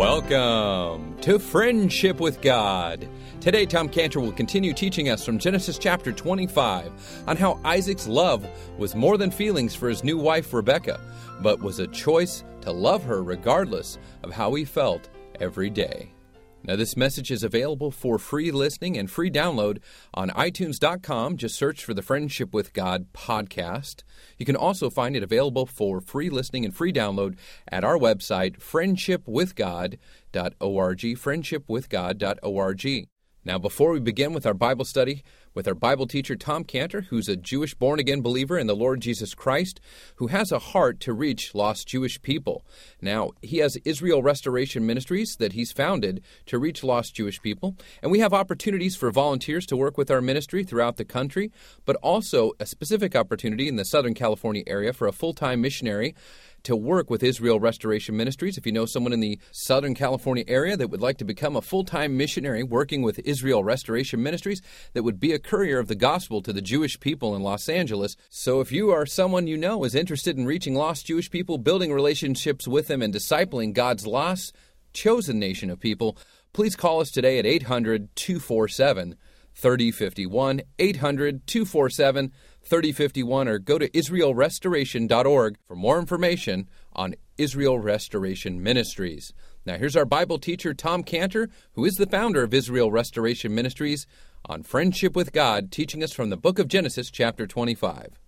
Welcome to Friendship with God. Today, Tom Cantor will continue teaching us from Genesis chapter 25 on how Isaac's love was more than feelings for his new wife Rebecca, but was a choice to love her regardless of how he felt every day. Now, this message is available for free listening and free download on iTunes.com. Just search for the Friendship with God podcast. You can also find it available for free listening and free download at our website, friendshipwithgod.org. Friendshipwithgod.org. Now, before we begin with our Bible study with our Bible teacher Tom Cantor, who's a Jewish born again believer in the Lord Jesus Christ, who has a heart to reach lost Jewish people. Now, he has Israel Restoration Ministries that he's founded to reach lost Jewish people, and we have opportunities for volunteers to work with our ministry throughout the country, but also a specific opportunity in the Southern California area for a full time missionary to work with Israel Restoration Ministries. If you know someone in the Southern California area that would like to become a full time missionary working with Israel Restoration Ministries, that would be a courier of the gospel to the Jewish people in Los Angeles. So if you are someone you know is interested in reaching lost Jewish people, building relationships with them, and discipling God's lost, chosen nation of people, please call us today at 800 247 3051. 800 247 3051 or go to israelrestoration.org for more information on Israel Restoration Ministries. Now, here's our Bible teacher, Tom Cantor, who is the founder of Israel Restoration Ministries, on friendship with God, teaching us from the book of Genesis, chapter 25.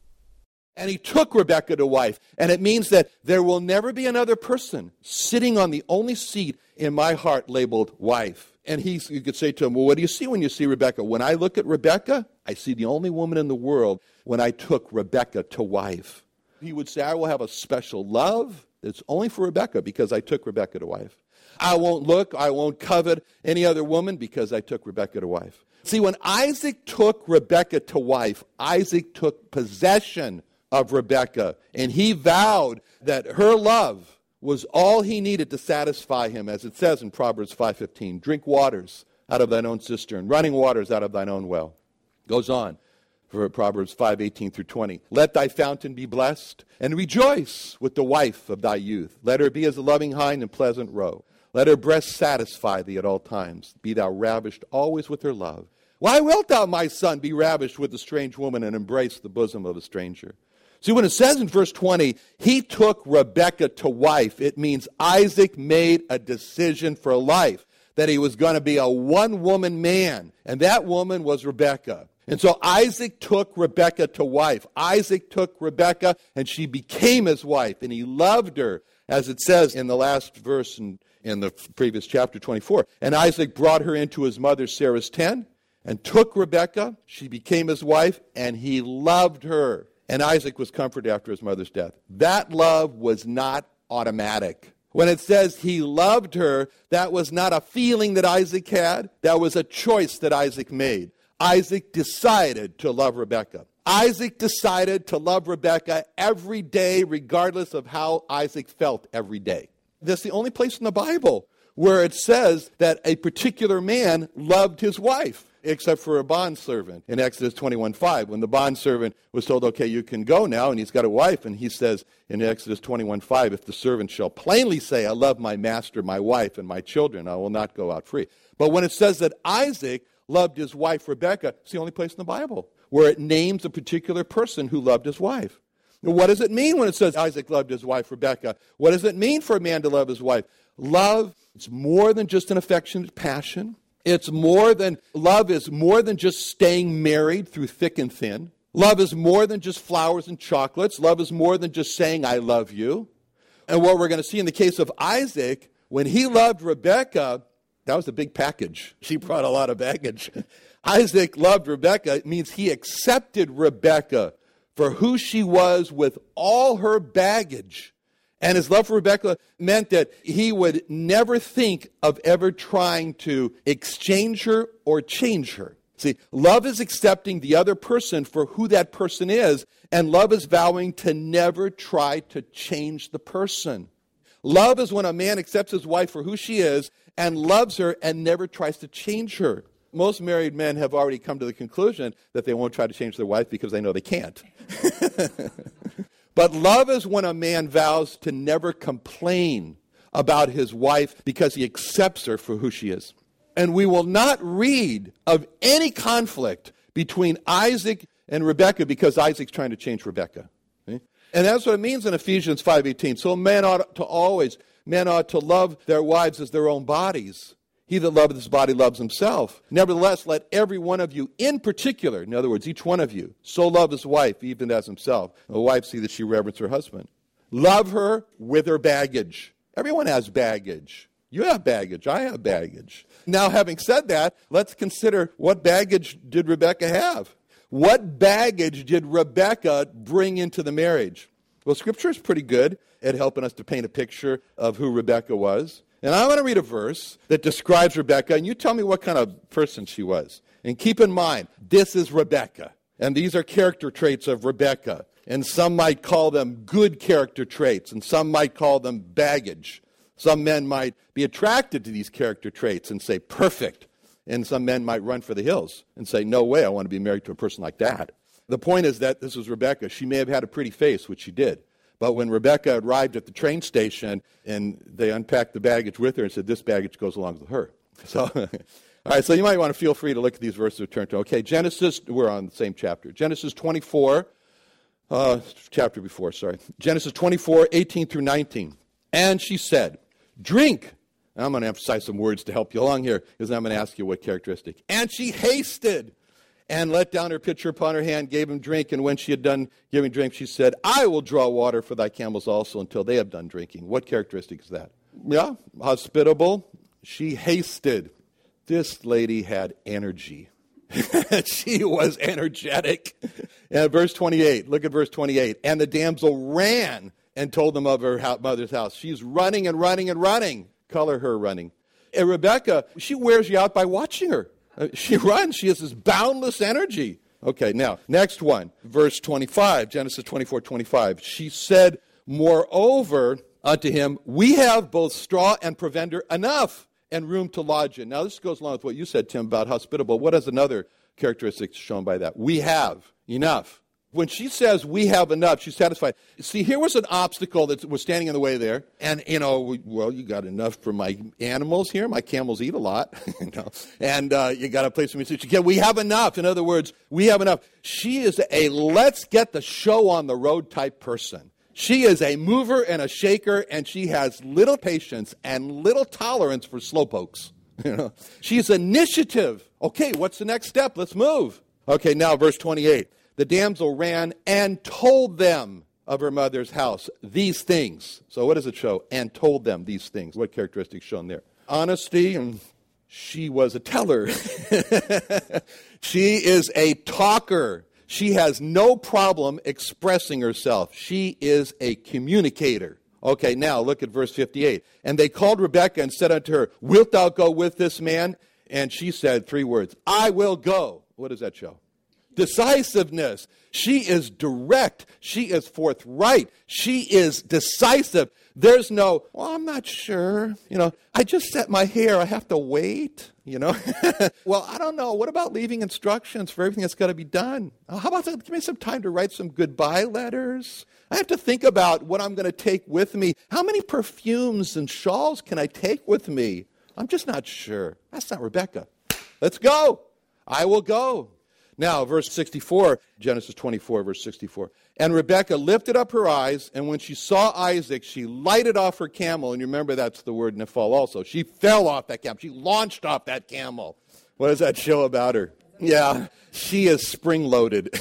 And he took Rebekah to wife. And it means that there will never be another person sitting on the only seat in my heart labeled wife. And he, you could say to him, Well, what do you see when you see Rebecca? When I look at Rebecca, I see the only woman in the world when I took Rebecca to wife. He would say, I will have a special love that's only for Rebecca because I took Rebecca to wife. I won't look, I won't covet any other woman because I took Rebecca to wife. See, when Isaac took Rebecca to wife, Isaac took possession of Rebecca and he vowed that her love was all he needed to satisfy him, as it says in Proverbs 5:15. Drink waters out of thine own cistern, running waters out of thine own well. Goes on for Proverbs 5:18 through 20. Let thy fountain be blessed, and rejoice with the wife of thy youth. Let her be as a loving hind and pleasant roe. Let her breast satisfy thee at all times. Be thou ravished always with her love. Why wilt thou, my son, be ravished with a strange woman and embrace the bosom of a stranger? See, when it says in verse 20, he took Rebekah to wife, it means Isaac made a decision for life that he was going to be a one woman man, and that woman was Rebekah. And so Isaac took Rebekah to wife. Isaac took Rebekah, and she became his wife, and he loved her, as it says in the last verse in, in the previous chapter 24. And Isaac brought her into his mother Sarah's tent and took Rebekah. She became his wife, and he loved her. And Isaac was comforted after his mother's death. That love was not automatic. When it says he loved her, that was not a feeling that Isaac had, that was a choice that Isaac made. Isaac decided to love Rebekah. Isaac decided to love Rebekah every day, regardless of how Isaac felt every day. That's the only place in the Bible where it says that a particular man loved his wife except for a bondservant in Exodus 21 5. When the bondservant was told, okay, you can go now, and he's got a wife, and he says in Exodus 21 5, if the servant shall plainly say, I love my master, my wife, and my children, I will not go out free. But when it says that Isaac loved his wife Rebekah, it's the only place in the Bible where it names a particular person who loved his wife. What does it mean when it says Isaac loved his wife Rebekah? What does it mean for a man to love his wife? Love is more than just an affectionate passion. It's more than, love is more than just staying married through thick and thin. Love is more than just flowers and chocolates. Love is more than just saying, I love you. And what we're going to see in the case of Isaac, when he loved Rebekah, that was a big package. She brought a lot of baggage. Isaac loved Rebekah. It means he accepted Rebekah for who she was with all her baggage. And his love for Rebecca meant that he would never think of ever trying to exchange her or change her. See, love is accepting the other person for who that person is, and love is vowing to never try to change the person. Love is when a man accepts his wife for who she is and loves her and never tries to change her. Most married men have already come to the conclusion that they won't try to change their wife because they know they can't. But love is when a man vows to never complain about his wife because he accepts her for who she is. And we will not read of any conflict between Isaac and Rebekah because Isaac's trying to change Rebekah. And that's what it means in Ephesians 5:18. So men ought to always men ought to love their wives as their own bodies. He that loveth his body loves himself. Nevertheless, let every one of you in particular, in other words, each one of you, so love his wife even as himself. The wife see that she reverence her husband. Love her with her baggage. Everyone has baggage. You have baggage. I have baggage. Now, having said that, let's consider what baggage did Rebecca have? What baggage did Rebecca bring into the marriage? Well, Scripture is pretty good at helping us to paint a picture of who Rebecca was. And I want to read a verse that describes Rebecca, and you tell me what kind of person she was. And keep in mind, this is Rebecca. And these are character traits of Rebecca. And some might call them good character traits, and some might call them baggage. Some men might be attracted to these character traits and say, perfect. And some men might run for the hills and say, no way, I want to be married to a person like that. The point is that this was Rebecca. She may have had a pretty face, which she did. But when Rebecca arrived at the train station and they unpacked the baggage with her and said, this baggage goes along with her. So, all right, so you might want to feel free to look at these verses turn to. Okay, Genesis, we're on the same chapter. Genesis 24, uh, chapter before, sorry. Genesis 24, 18 through 19. And she said, Drink. I'm going to emphasize some words to help you along here because I'm going to ask you what characteristic. And she hasted and let down her pitcher upon her hand, gave him drink. And when she had done giving drink, she said, I will draw water for thy camels also until they have done drinking. What characteristic is that? Yeah, hospitable. She hasted. This lady had energy. she was energetic. And verse 28, look at verse 28. And the damsel ran and told them of her mother's house. She's running and running and running. Color her running. And Rebecca, she wears you out by watching her. Uh, she runs. She has this boundless energy. Okay, now, next one, verse 25, Genesis 24, 25. She said, Moreover unto him, We have both straw and provender enough and room to lodge in. Now, this goes along with what you said, Tim, about hospitable. What is another characteristic shown by that? We have enough. When she says we have enough, she's satisfied. See, here was an obstacle that was standing in the way there. And, you know, we, well, you got enough for my animals here. My camels eat a lot. you know, and uh, you got a place for me sit. Yeah, we have enough. In other words, we have enough. She is a let's get the show on the road type person. She is a mover and a shaker, and she has little patience and little tolerance for slowpokes. You know, she's initiative. Okay, what's the next step? Let's move. Okay, now verse 28 the damsel ran and told them of her mother's house these things. So, what does it show? And told them these things. What characteristics shown there? Honesty, and she was a teller. she is a talker. She has no problem expressing herself. She is a communicator. Okay, now look at verse 58. And they called Rebekah and said unto her, Wilt thou go with this man? And she said three words I will go. What does that show? Decisiveness. She is direct. She is forthright. She is decisive. There's no, well, I'm not sure. You know, I just set my hair. I have to wait. You know, well, I don't know. What about leaving instructions for everything that's got to be done? Uh, how about that? give me some time to write some goodbye letters? I have to think about what I'm going to take with me. How many perfumes and shawls can I take with me? I'm just not sure. That's not Rebecca. Let's go. I will go. Now, verse 64, Genesis 24, verse 64. And Rebekah lifted up her eyes, and when she saw Isaac, she lighted off her camel. And you remember that's the word Nephal also. She fell off that camel. She launched off that camel. What does that show about her? Yeah, she is spring loaded.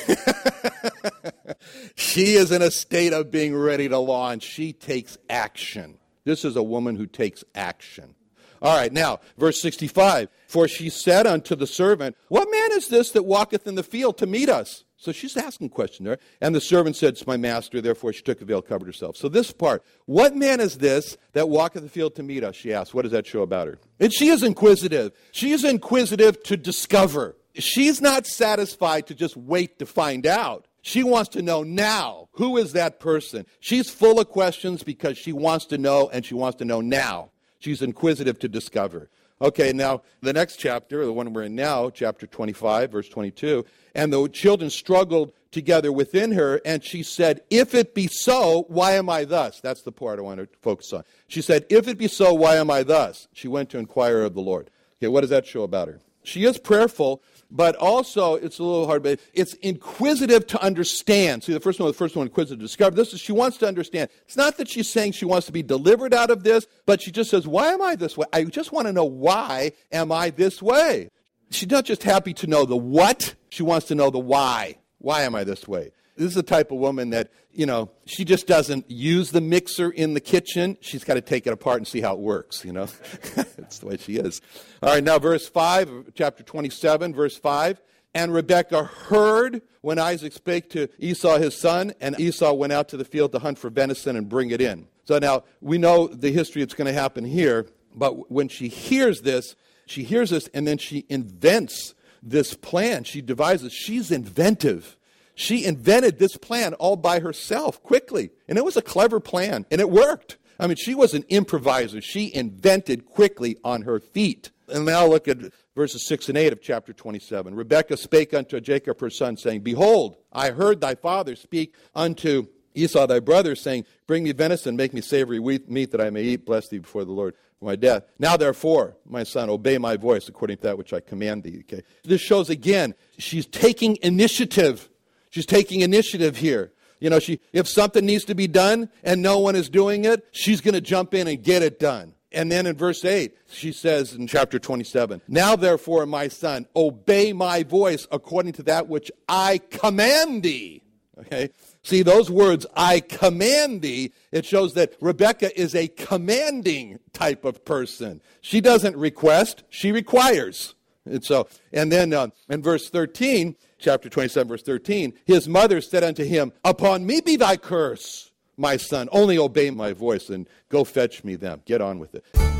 she is in a state of being ready to launch. She takes action. This is a woman who takes action. All right, now, verse 65. For she said unto the servant, What man is this that walketh in the field to meet us? So she's asking a question there. And the servant said, It's my master. Therefore she took a veil, covered herself. So this part, what man is this that walketh the field to meet us? She asked. What does that show about her? And she is inquisitive. She is inquisitive to discover. She's not satisfied to just wait to find out. She wants to know now who is that person. She's full of questions because she wants to know and she wants to know now. She's inquisitive to discover. Okay, now the next chapter, the one we're in now, chapter 25, verse 22, and the children struggled together within her, and she said, If it be so, why am I thus? That's the part I want to focus on. She said, If it be so, why am I thus? She went to inquire of the Lord. Okay, what does that show about her? She is prayerful, but also it's a little hard, but it's inquisitive to understand. See, the first one, the first one, inquisitive to discover. This is she wants to understand. It's not that she's saying she wants to be delivered out of this, but she just says, "Why am I this way? I just want to know why am I this way." She's not just happy to know the what; she wants to know the why. Why am I this way? This is the type of woman that, you know, she just doesn't use the mixer in the kitchen. She's got to take it apart and see how it works, you know. That's the way she is. All right, now verse 5, chapter 27, verse 5. And Rebekah heard when Isaac spake to Esau his son, and Esau went out to the field to hunt for venison and bring it in. So now we know the history that's going to happen here, but when she hears this, she hears this and then she invents this plan. She devises, she's inventive. She invented this plan all by herself quickly. And it was a clever plan, and it worked. I mean, she was an improviser. She invented quickly on her feet. And now look at verses 6 and 8 of chapter 27. Rebekah spake unto Jacob her son, saying, Behold, I heard thy father speak unto Esau thy brother, saying, Bring me venison, make me savory meat that I may eat, bless thee before the Lord for my death. Now therefore, my son, obey my voice according to that which I command thee. Okay. This shows again, she's taking initiative. She's taking initiative here. You know, she, if something needs to be done and no one is doing it, she's going to jump in and get it done. And then in verse 8, she says in chapter 27, Now therefore, my son, obey my voice according to that which I command thee. Okay? See, those words, I command thee, it shows that Rebecca is a commanding type of person. She doesn't request, she requires. And so, and then uh, in verse 13, chapter 27, verse 13, his mother said unto him, Upon me be thy curse, my son. Only obey my voice and go fetch me them. Get on with it.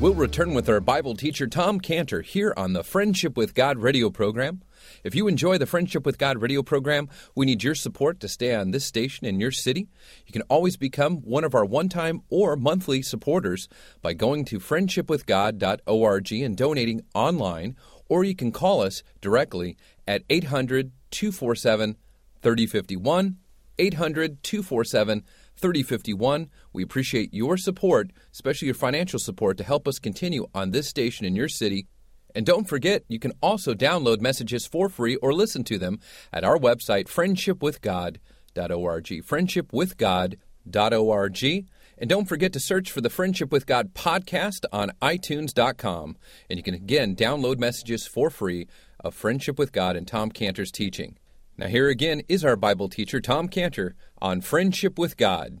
We'll return with our Bible teacher, Tom Cantor, here on the Friendship with God radio program. If you enjoy the Friendship with God radio program, we need your support to stay on this station in your city. You can always become one of our one time or monthly supporters by going to friendshipwithgod.org and donating online, or you can call us directly at 800 247 3051. 800 247 3051. We appreciate your support, especially your financial support, to help us continue on this station in your city and don't forget, you can also download messages for free or listen to them at our website, friendshipwithgod.org. Friendshipwithgod.org. And don't forget to search for the Friendship with God podcast on iTunes.com. And you can again download messages for free of Friendship with God and Tom Cantor's teaching. Now, here again is our Bible teacher, Tom Cantor, on Friendship with God.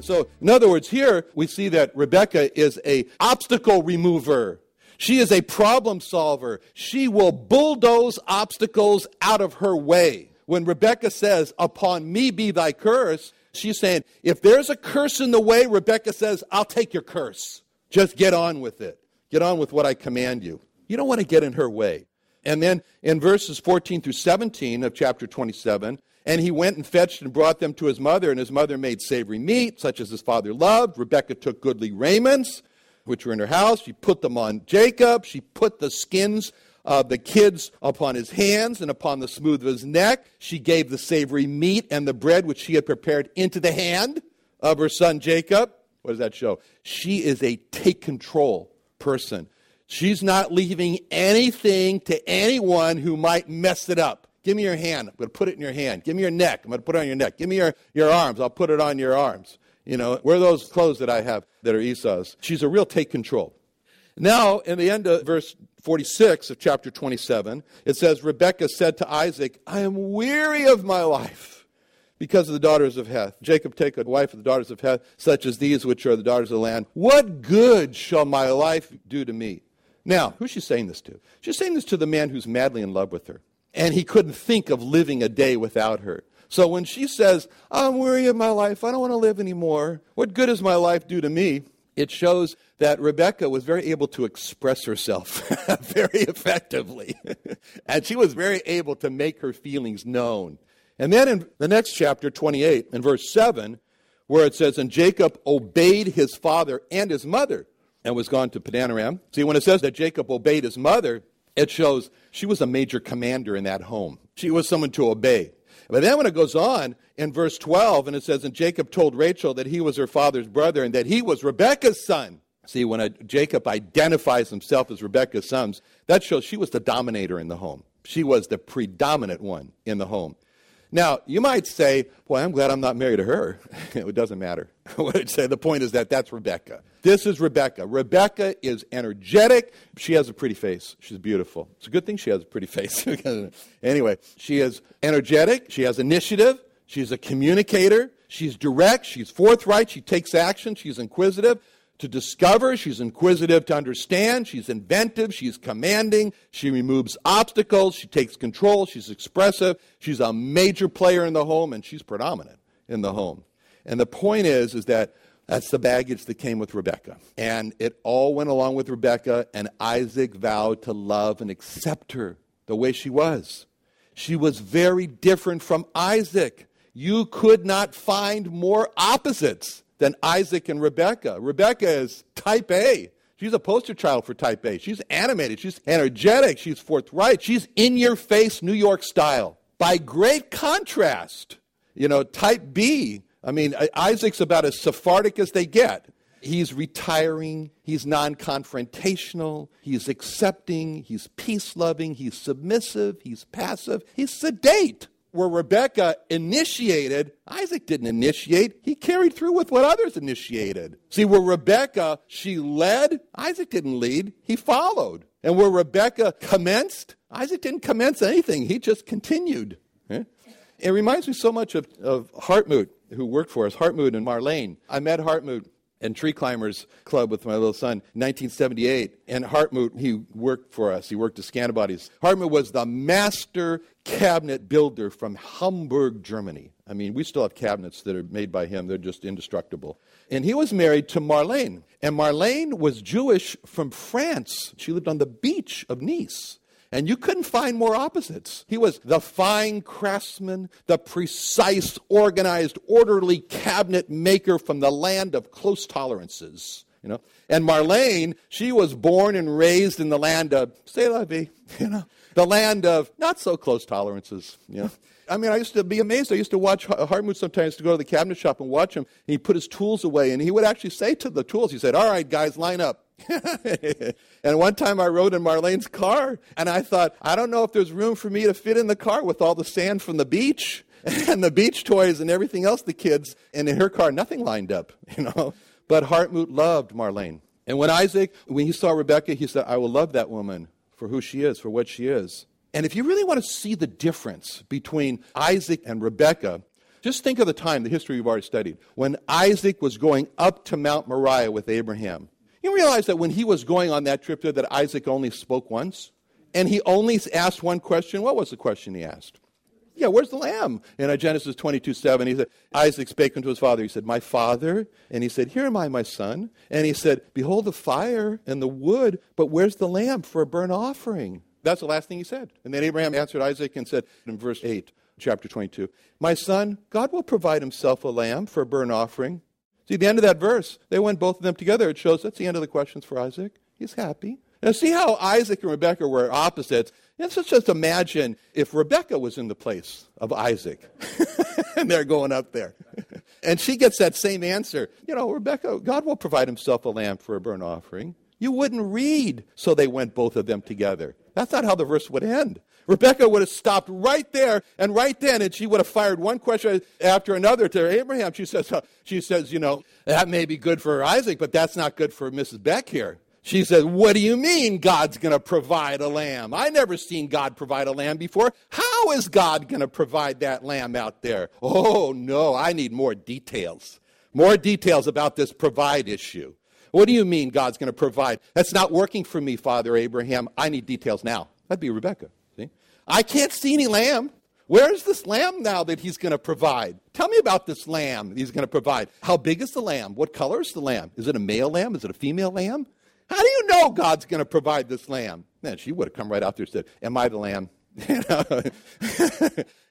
So, in other words, here we see that Rebecca is a obstacle remover. She is a problem solver. She will bulldoze obstacles out of her way. When Rebecca says, Upon me be thy curse, she's saying, If there's a curse in the way, Rebecca says, I'll take your curse. Just get on with it. Get on with what I command you. You don't want to get in her way. And then in verses 14 through 17 of chapter 27, and he went and fetched and brought them to his mother, and his mother made savory meat, such as his father loved. Rebekah took goodly raiments, which were in her house. She put them on Jacob. She put the skins of the kids upon his hands and upon the smooth of his neck. She gave the savory meat and the bread which she had prepared into the hand of her son Jacob. What does that show? She is a take control person. She's not leaving anything to anyone who might mess it up. Give me your hand. I'm going to put it in your hand. Give me your neck. I'm going to put it on your neck. Give me your, your arms. I'll put it on your arms. You know, where are those clothes that I have that are Esau's? She's a real take control. Now, in the end of verse 46 of chapter 27, it says, Rebekah said to Isaac, I am weary of my life because of the daughters of Heth. Jacob take a wife of the daughters of Heth, such as these which are the daughters of the land. What good shall my life do to me? Now, who's she saying this to? She's saying this to the man who's madly in love with her and he couldn't think of living a day without her. So when she says, I'm weary of my life, I don't want to live anymore, what good does my life do to me? It shows that Rebecca was very able to express herself very effectively. and she was very able to make her feelings known. And then in the next chapter, 28, in verse 7, where it says, And Jacob obeyed his father and his mother and was gone to Padanaram. See, when it says that Jacob obeyed his mother, it shows she was a major commander in that home. She was someone to obey. But then when it goes on in verse 12, and it says, And Jacob told Rachel that he was her father's brother and that he was Rebekah's son. See, when a, Jacob identifies himself as Rebekah's son, that shows she was the dominator in the home. She was the predominant one in the home. Now, you might say, Boy, I'm glad I'm not married to her. it doesn't matter. what I'd say, the point is that that's Rebecca. This is Rebecca. Rebecca is energetic. She has a pretty face. She's beautiful. It's a good thing she has a pretty face. anyway, she is energetic. She has initiative. She's a communicator. She's direct. She's forthright. She takes action. She's inquisitive to discover, she's inquisitive to understand, she's inventive, she's commanding, she removes obstacles, she takes control, she's expressive, she's a major player in the home, and she's predominant in the home. And the point is, is that that's the baggage that came with Rebecca. And it all went along with Rebecca, and Isaac vowed to love and accept her the way she was. She was very different from Isaac. You could not find more opposites than Isaac and Rebecca. Rebecca is type A. She's a poster child for type A. She's animated, she's energetic, she's forthright, she's in your face New York style. By great contrast, you know, type B, I mean, Isaac's about as Sephardic as they get. He's retiring, he's non confrontational, he's accepting, he's peace loving, he's submissive, he's passive, he's sedate where Rebecca initiated, Isaac didn't initiate. He carried through with what others initiated. See, where Rebecca, she led, Isaac didn't lead, he followed. And where Rebecca commenced, Isaac didn't commence anything, he just continued. Eh? It reminds me so much of, of Hartmut, who worked for us, Hartmut and Marlene. I met Hartmut and Tree Climbers Club with my little son, 1978. And Hartmut, he worked for us. He worked at Scantibodies. Hartmut was the master cabinet builder from Hamburg, Germany. I mean, we still have cabinets that are made by him. They're just indestructible. And he was married to Marlene. And Marlene was Jewish from France. She lived on the beach of Nice. And you couldn't find more opposites. He was the fine craftsman, the precise, organized, orderly cabinet maker from the land of close tolerances. You know? And Marlene, she was born and raised in the land of, say la vie, you know, the land of not so close tolerances. You know? I mean, I used to be amazed. I used to watch Hartmut sometimes to go to the cabinet shop and watch him. And he put his tools away, and he would actually say to the tools, he said, All right, guys, line up. and one time I rode in Marlene's car, and I thought, I don't know if there's room for me to fit in the car with all the sand from the beach and the beach toys and everything else the kids, and in her car, nothing lined up, you know. But Hartmut loved Marlene. And when Isaac, when he saw Rebecca, he said, I will love that woman for who she is, for what she is. And if you really want to see the difference between Isaac and Rebecca, just think of the time, the history we've already studied, when Isaac was going up to Mount Moriah with Abraham. You realize that when he was going on that trip there, that Isaac only spoke once? And he only asked one question. What was the question he asked? Yeah, where's the lamb? In Genesis 22 7, he said, Isaac spake unto his father. He said, My father. And he said, Here am I, my son. And he said, Behold the fire and the wood, but where's the lamb for a burnt offering? That's the last thing he said. And then Abraham answered Isaac and said in verse 8, chapter 22, My son, God will provide himself a lamb for a burnt offering. See, the end of that verse, they went both of them together. It shows that's the end of the questions for Isaac. He's happy. Now, see how Isaac and Rebekah were opposites? Let's just imagine if Rebekah was in the place of Isaac and they're going up there. and she gets that same answer. You know, Rebekah, God will provide himself a lamb for a burnt offering. You wouldn't read, so they went both of them together. That's not how the verse would end. Rebecca would have stopped right there and right then, and she would have fired one question after another to Abraham. She says, she says, you know, that may be good for Isaac, but that's not good for Mrs. Beck here. She says, What do you mean God's going to provide a lamb? I never seen God provide a lamb before. How is God going to provide that lamb out there? Oh, no, I need more details. More details about this provide issue. What do you mean God's going to provide? That's not working for me, Father Abraham. I need details now. That'd be Rebecca. I can't see any lamb. Where's this lamb now that he's going to provide? Tell me about this lamb he's going to provide. How big is the lamb? What color is the lamb? Is it a male lamb? Is it a female lamb? How do you know God's going to provide this lamb? Man, she would have come right out there and said, Am I the lamb?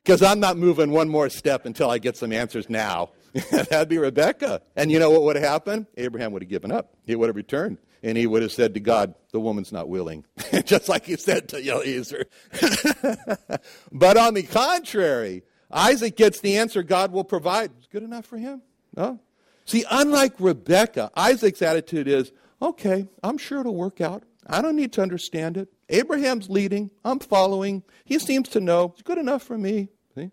Because I'm not moving one more step until I get some answers now. That'd be Rebecca. And you know what would have happened? Abraham would have given up. He would have returned. And he would have said to God, The woman's not willing. Just like he said to Eliezer. but on the contrary, Isaac gets the answer God will provide. It's good enough for him. No? See, unlike Rebecca, Isaac's attitude is, okay, I'm sure it'll work out. I don't need to understand it. Abraham's leading. I'm following. He seems to know. It's good enough for me. See?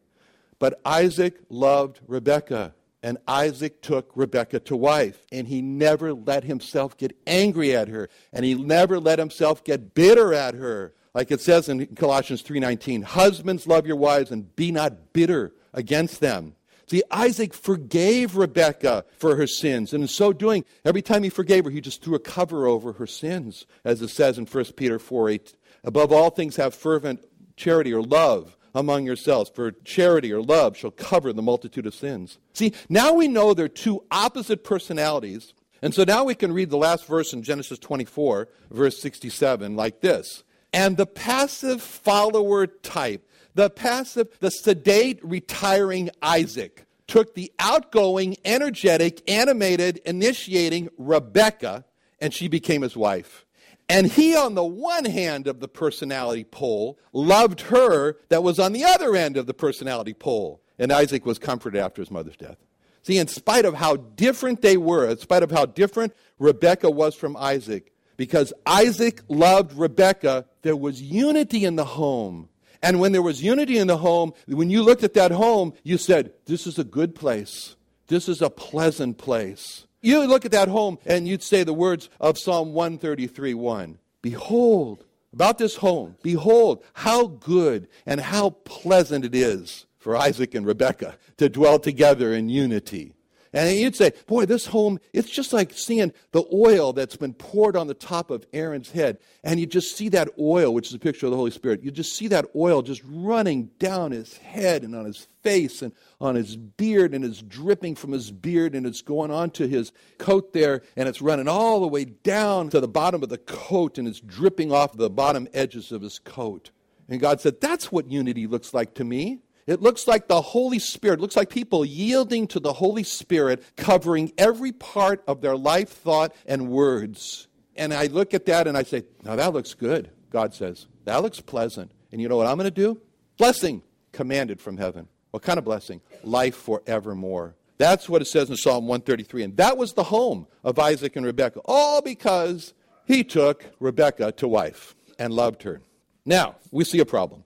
But Isaac loved Rebekah, and Isaac took Rebekah to wife, and he never let himself get angry at her, and he never let himself get bitter at her. Like it says in Colossians 3:19, husbands love your wives and be not bitter against them. See, Isaac forgave Rebekah for her sins. And in so doing, every time he forgave her, he just threw a cover over her sins, as it says in 1 Peter 4 8. Above all things, have fervent charity or love among yourselves, for charity or love shall cover the multitude of sins. See, now we know they're two opposite personalities. And so now we can read the last verse in Genesis 24, verse 67, like this. And the passive follower type the passive, the sedate, retiring Isaac took the outgoing, energetic, animated, initiating Rebecca, and she became his wife. And he, on the one hand of the personality pole, loved her that was on the other end of the personality pole. And Isaac was comforted after his mother's death. See, in spite of how different they were, in spite of how different Rebecca was from Isaac, because Isaac loved Rebecca, there was unity in the home. And when there was unity in the home, when you looked at that home, you said, This is a good place. This is a pleasant place. You look at that home and you'd say the words of Psalm 133 1. Behold, about this home, behold, how good and how pleasant it is for Isaac and Rebekah to dwell together in unity. And you'd say, boy, this home, it's just like seeing the oil that's been poured on the top of Aaron's head. And you just see that oil, which is a picture of the Holy Spirit. You just see that oil just running down his head and on his face and on his beard, and it's dripping from his beard, and it's going onto his coat there, and it's running all the way down to the bottom of the coat, and it's dripping off the bottom edges of his coat. And God said, That's what unity looks like to me. It looks like the Holy Spirit, it looks like people yielding to the Holy Spirit, covering every part of their life, thought, and words. And I look at that and I say, Now that looks good, God says. That looks pleasant. And you know what I'm going to do? Blessing commanded from heaven. What kind of blessing? Life forevermore. That's what it says in Psalm 133. And that was the home of Isaac and Rebekah, all because he took Rebekah to wife and loved her. Now, we see a problem.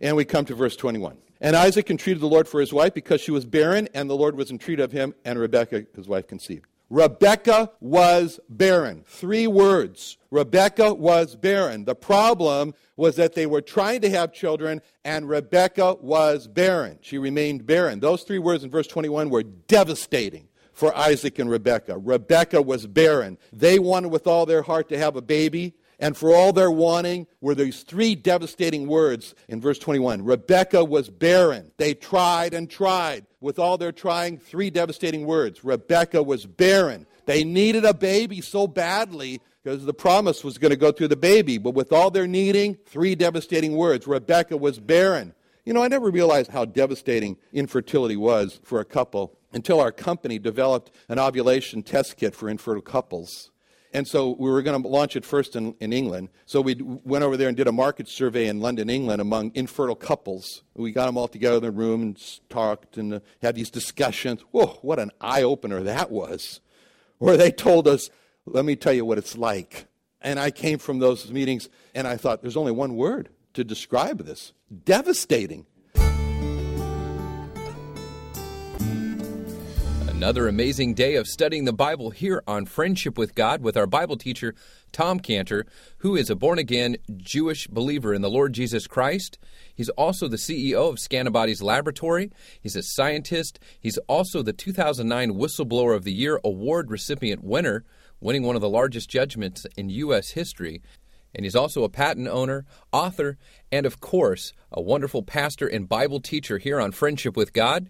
And we come to verse 21. And Isaac entreated the Lord for his wife because she was barren, and the Lord was entreated of him, and Rebekah, his wife, conceived. Rebekah was barren. Three words. Rebekah was barren. The problem was that they were trying to have children, and Rebekah was barren. She remained barren. Those three words in verse 21 were devastating for Isaac and Rebekah. Rebekah was barren. They wanted with all their heart to have a baby. And for all their wanting were these three devastating words in verse 21. Rebecca was barren. They tried and tried. With all their trying, three devastating words. Rebecca was barren. They needed a baby so badly because the promise was going to go through the baby. But with all their needing, three devastating words. Rebecca was barren. You know, I never realized how devastating infertility was for a couple until our company developed an ovulation test kit for infertile couples. And so we were going to launch it first in, in England. So we went over there and did a market survey in London, England, among infertile couples. We got them all together in the room and talked and uh, had these discussions. Whoa, what an eye opener that was. Where they told us, let me tell you what it's like. And I came from those meetings and I thought, there's only one word to describe this devastating. Another amazing day of studying the Bible here on Friendship with God with our Bible teacher, Tom Cantor, who is a born again Jewish believer in the Lord Jesus Christ. He's also the CEO of Scantibodies Laboratory. He's a scientist. He's also the 2009 Whistleblower of the Year award recipient winner, winning one of the largest judgments in U.S. history. And he's also a patent owner, author, and of course, a wonderful pastor and Bible teacher here on Friendship with God.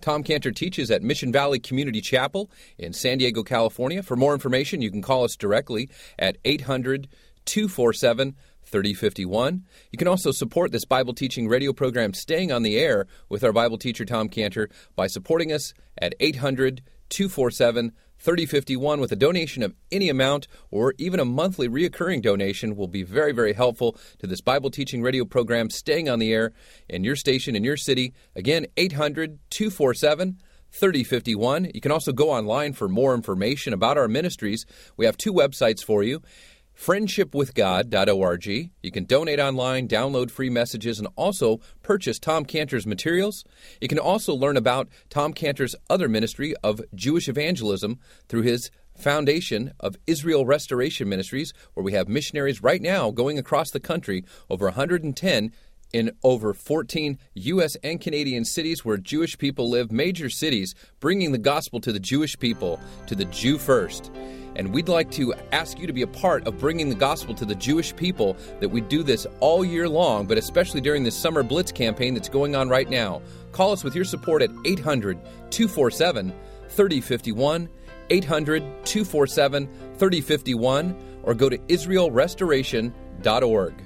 Tom Cantor teaches at Mission Valley Community Chapel in San Diego, California. For more information, you can call us directly at 800 247 3051. You can also support this Bible teaching radio program staying on the air with our Bible teacher Tom Cantor by supporting us at 800 247 3051 with a donation of any amount or even a monthly reoccurring donation will be very, very helpful to this Bible teaching radio program staying on the air in your station, in your city. Again, 800 247 3051. You can also go online for more information about our ministries. We have two websites for you friendshipwithgod.org. You can donate online, download free messages, and also purchase Tom Cantor's materials. You can also learn about Tom Cantor's other ministry of Jewish evangelism through his foundation of Israel Restoration Ministries, where we have missionaries right now going across the country, over 110 in over 14 U.S. and Canadian cities where Jewish people live, major cities, bringing the gospel to the Jewish people, to the Jew first. And we'd like to ask you to be a part of bringing the gospel to the Jewish people, that we do this all year long, but especially during this Summer Blitz campaign that's going on right now. Call us with your support at 800 247 3051, 800 247 3051, or go to IsraelRestoration.org.